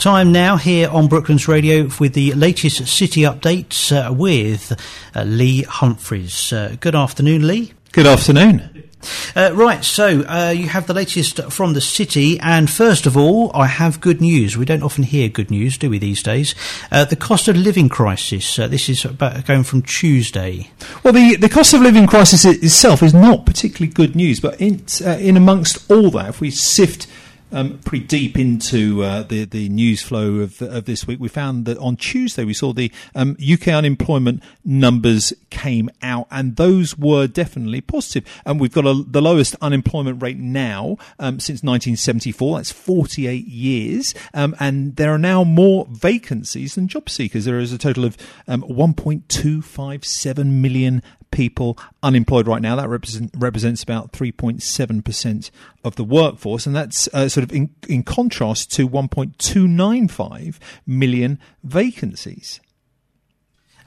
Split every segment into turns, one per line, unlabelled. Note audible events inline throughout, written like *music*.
Time now here on Brooklands Radio with the latest city updates uh, with uh, Lee Humphreys. Uh, good afternoon, Lee.
Good afternoon.
Uh, right, so uh, you have the latest from the city, and first of all, I have good news. We don't often hear good news, do we, these days? Uh, the cost of living crisis. this is about going from Tuesday.
Well, the, the cost of living crisis itself is not particularly good news, but in, in amongst all that, if we sift um, pretty deep into uh, the the news flow of, of this week, we found that on Tuesday we saw the um, UK unemployment numbers came out, and those were definitely positive. And we've got a, the lowest unemployment rate now um, since 1974. That's 48 years, um, and there are now more vacancies than job seekers. There is a total of um, 1.257 million people unemployed right now. That represent, represents about 3.7% of the workforce, and that's uh, sort of in, in contrast to 1.295 million vacancies.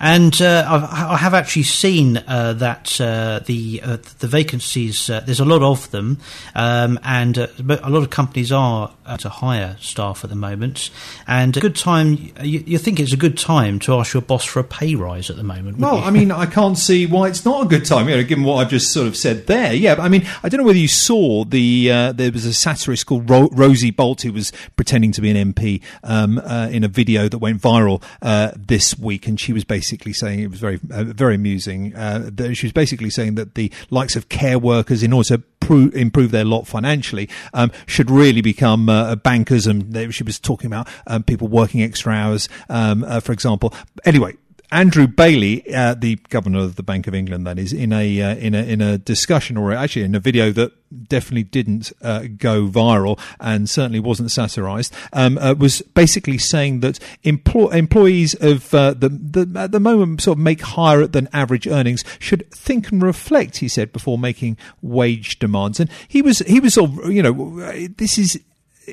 And uh, I have actually seen uh, that uh, the uh, the vacancies. Uh, there's a lot of them, um, and uh, a lot of companies are to hire staff at the moment. And a good time. You, you, think it's a good time to ask your boss for a pay rise at the moment?
Well,
you?
I mean, I can't see why it's not a good time. You know, given what I've just sort of said there. Yeah, I mean, I don't know whether you saw the there was a satirist called Ro- Rosie Holt who was pretending to be an MP um, in a video that went viral this week, and she was basically basically saying it was very uh, very amusing. Uh, she was basically saying that the likes of care workers, in order to pro- improve their lot financially, um, should really become uh, bankers. And they, she was talking about um, people working extra hours, um, uh, for example. Anyway, Andrew Bailey, uh, the governor of the Bank of England, that is, in a uh, in a in a discussion or actually in a video that definitely didn't uh, go viral and certainly wasn't satirised, um, uh, was basically saying that empl- employees of uh, the, the at the moment sort of make higher than average earnings should think and reflect. He said before making wage demands, and he was he was sort of you know this is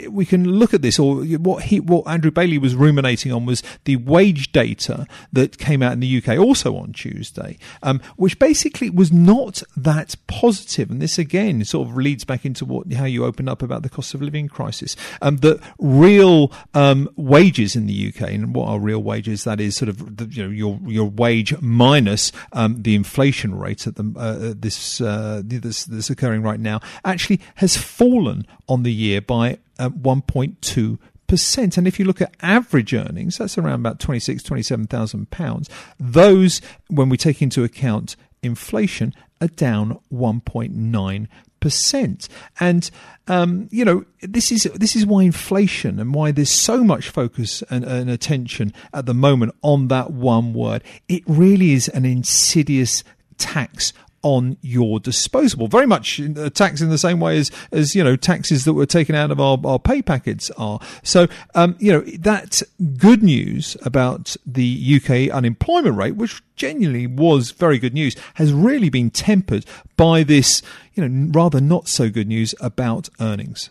we can look at this, or what he, what Andrew Bailey was ruminating on was the wage data that came out in the UK also on Tuesday, um, which basically was not that positive. And this again sort of leads back into what how you opened up about the cost of living crisis. Um, that real um, wages in the UK, and what are real wages? That is sort of the, you know your your wage minus um, the inflation rate at the uh, this, uh, this this occurring right now, actually has fallen on the year by 1.2 percent. And if you look at average earnings, that's around about twenty six, twenty seven thousand pounds. Those, when we take into account inflation, are down one point nine percent. And um, you know this is this is why inflation and why there's so much focus and, and attention at the moment on that one word. It really is an insidious tax on your disposable. Very much a tax in the same way as, as you know, taxes that were taken out of our, our pay packets are. So, um, you know, that good news about the UK unemployment rate, which genuinely was very good news, has really been tempered by this, you know, rather not so good news about earnings.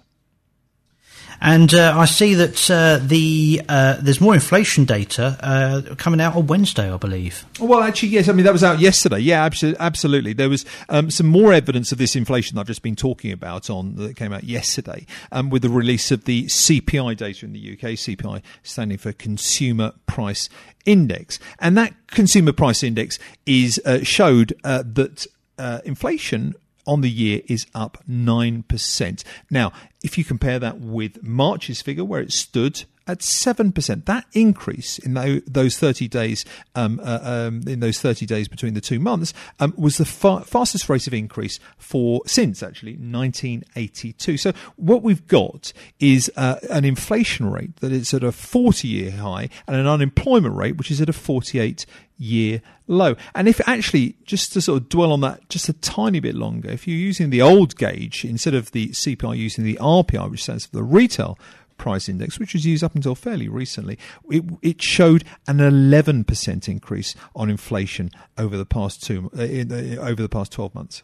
And uh, I see that uh, the uh, there's more inflation data uh, coming out on Wednesday, I believe.
Well, actually, yes. I mean, that was out yesterday. Yeah, absolutely. There was um, some more evidence of this inflation I've just been talking about on that came out yesterday um, with the release of the CPI data in the UK. CPI standing for Consumer Price Index, and that Consumer Price Index is uh, showed uh, that inflation on the year is up 9%. Now, if you compare that with March's figure, where it stood at 7%. That increase in those 30 days, um, uh, um, in those 30 days between the two months, um, was the fa- fastest rate of increase for since actually 1982. So what we've got is uh, an inflation rate that is at a 40 year high and an unemployment rate which is at a 48 year low. And if actually, just to sort of dwell on that just a tiny bit longer, if you're using the old gauge instead of the CPI using the RPI, which stands for the retail price index, which was used up until fairly recently, it, it showed an 11% increase on inflation over the past two uh, in, uh, over the past 12 months.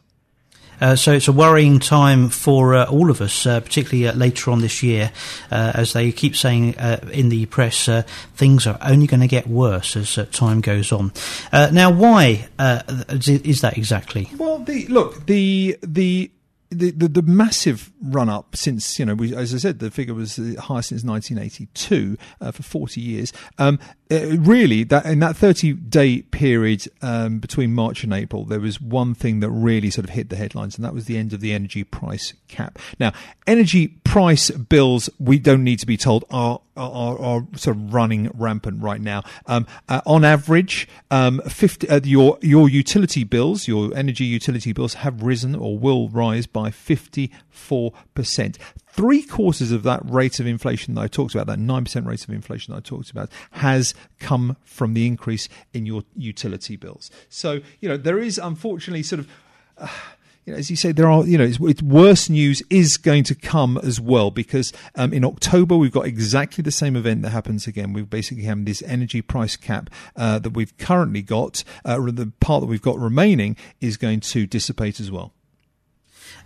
Uh, so it's a worrying time for uh, all of us, uh, particularly uh, later on this year, uh, as they keep saying uh, in the press, things are only going to get worse as time goes on. now, why is that exactly?
Well, the, look, the the the, the, the, massive run up since you know we, as I said the figure was the highest since 1982 uh, for 40 years. Um, uh, really, that in that 30 day period um, between March and April, there was one thing that really sort of hit the headlines, and that was the end of the energy price cap. Now, energy price bills, we don't need to be told are are, are sort of running rampant right now. Um, uh, on average, um, 50, uh, your your utility bills, your energy utility bills, have risen or will rise by 54 percent. Three quarters of that rate of inflation that I talked about, that 9% rate of inflation that I talked about, has come from the increase in your utility bills. So, you know, there is unfortunately sort of. Uh, you know, as you say, there are, you know, it's, it's, worse news is going to come as well because um, in October we've got exactly the same event that happens again. We basically have this energy price cap uh, that we've currently got. Uh, the part that we've got remaining is going to dissipate as well.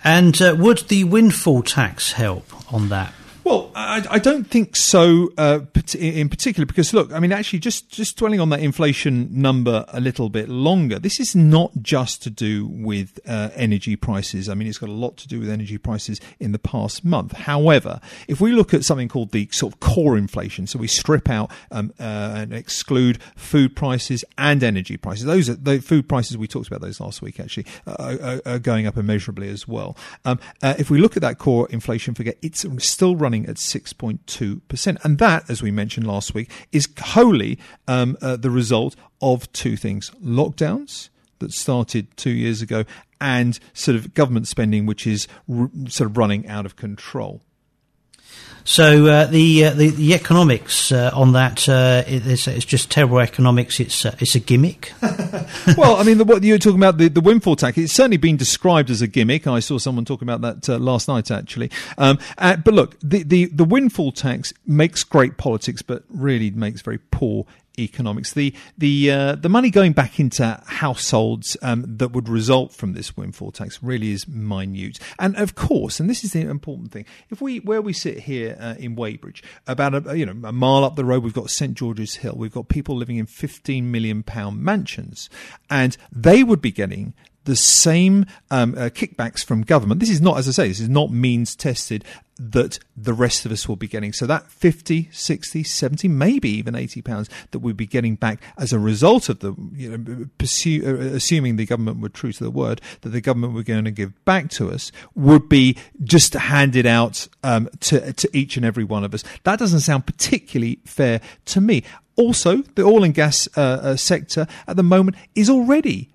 And uh, would the windfall tax help on that?
Well, I, I, don't think so uh, in particular because look, I mean, actually, just just dwelling on that inflation number a little bit longer. This is not just to do with uh, energy prices. I mean, it's got a lot to do with energy prices in the past month. However, if we look at something called the sort of core inflation, so we strip out um, uh, and exclude food prices and energy prices. Those are the food prices we talked about those last week. Actually, uh, are, are, going up immeasurably as well. Um, uh, if we look at that core inflation figure, it's still running running at 6.2%. And that, as we mentioned last week, is wholly um, uh, the result of two things lockdowns that started two years ago and sort of government spending, which is r- sort of running out of control.
So uh, the, uh, the, the economics uh, on that uh, it's, it's, just terrible economics. It's uh, it's a gimmick. *laughs*
well, I mean, the, what you're talking about the, the windfall tax. It's certainly been described as a gimmick. I saw someone talking about that uh, last night actually. Um, but look, the, the the windfall tax makes great politics, but really makes very poor economics. The the uh, the money going back into households um, that would result from this windfall tax really is minute. And of course, and this is the important thing, if we where we sit here uh, in Weybridge, about a you know a mile up the road, we've got St George's Hill. We've got people living in fifteen million pound mansions, and they would be getting the same um, uh, kickbacks from government. This is not, as I say, this is not means tested that the rest of us will be getting. So that 50, 60, 70, maybe even 80 pounds that we'd be getting back as a result of the, you know, pursue, uh, assuming the government were true to the word, that the government were going to give back to us would be just handed out um, to, to each and every one of us. That doesn't sound particularly fair to me. Also, the oil and gas uh, uh, sector at the moment is already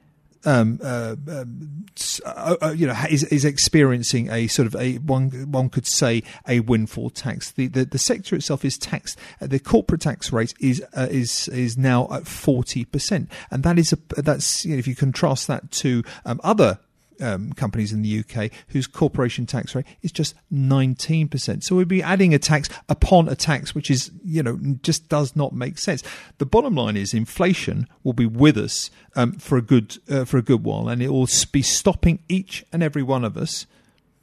um, uh, um, uh, uh, you know, is, is experiencing a sort of a one one could say a windfall tax. The the, the sector itself is taxed. Uh, the corporate tax rate is uh, is is now at forty percent, and that is a that's you know, if you contrast that to um, other um, companies in the UK whose corporation tax rate is just 19%. So we'd be adding a tax upon a tax, which is, you know, just does not make sense. The bottom line is inflation will be with us um, for a good uh, for a good while, and it will be stopping each and every one of us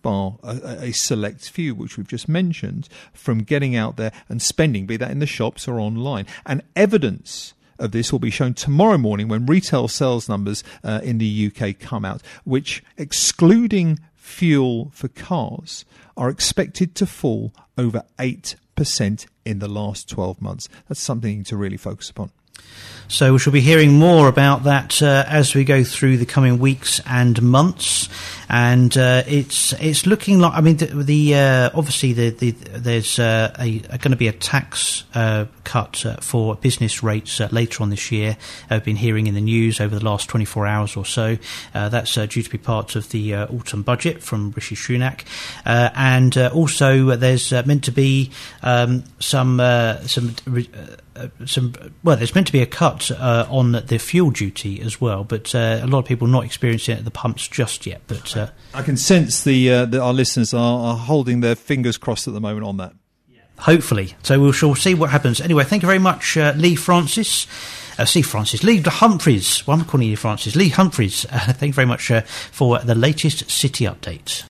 bar a, a, select few, which we've just mentioned, from getting out there and spending, be that in the shops or online. And evidence of this will be shown tomorrow morning when retail sales numbers uh, in the UK come out, which, excluding fuel for cars, are expected to fall over 8% in the last 12 months. That's something to really focus upon.
So we shall be hearing more about that uh, as we go through the coming weeks and months. And uh, it's it's looking like I mean the, the uh, obviously the, the there's uh, a, a going to be a tax uh, cut uh, for business rates later on this year. I've been hearing in the news over the last 24 hours or so. that's due to be part of the autumn budget from Rishi Sunak, and also there's meant to be um, some some some well, there's meant to be a cut uh, on the fuel duty as well, but uh, a lot of people not experiencing it at the pumps just yet. But uh,
I can sense the uh, that our listeners are, are, holding their fingers crossed at the moment on that.
Hopefully, so we shall see what happens. Anyway, thank you very much, Lee Francis. Uh, see Francis Lee Humphreys. Well, I'm calling you Francis Lee Humphreys. Uh, *laughs* thank you very much uh, for the latest city update.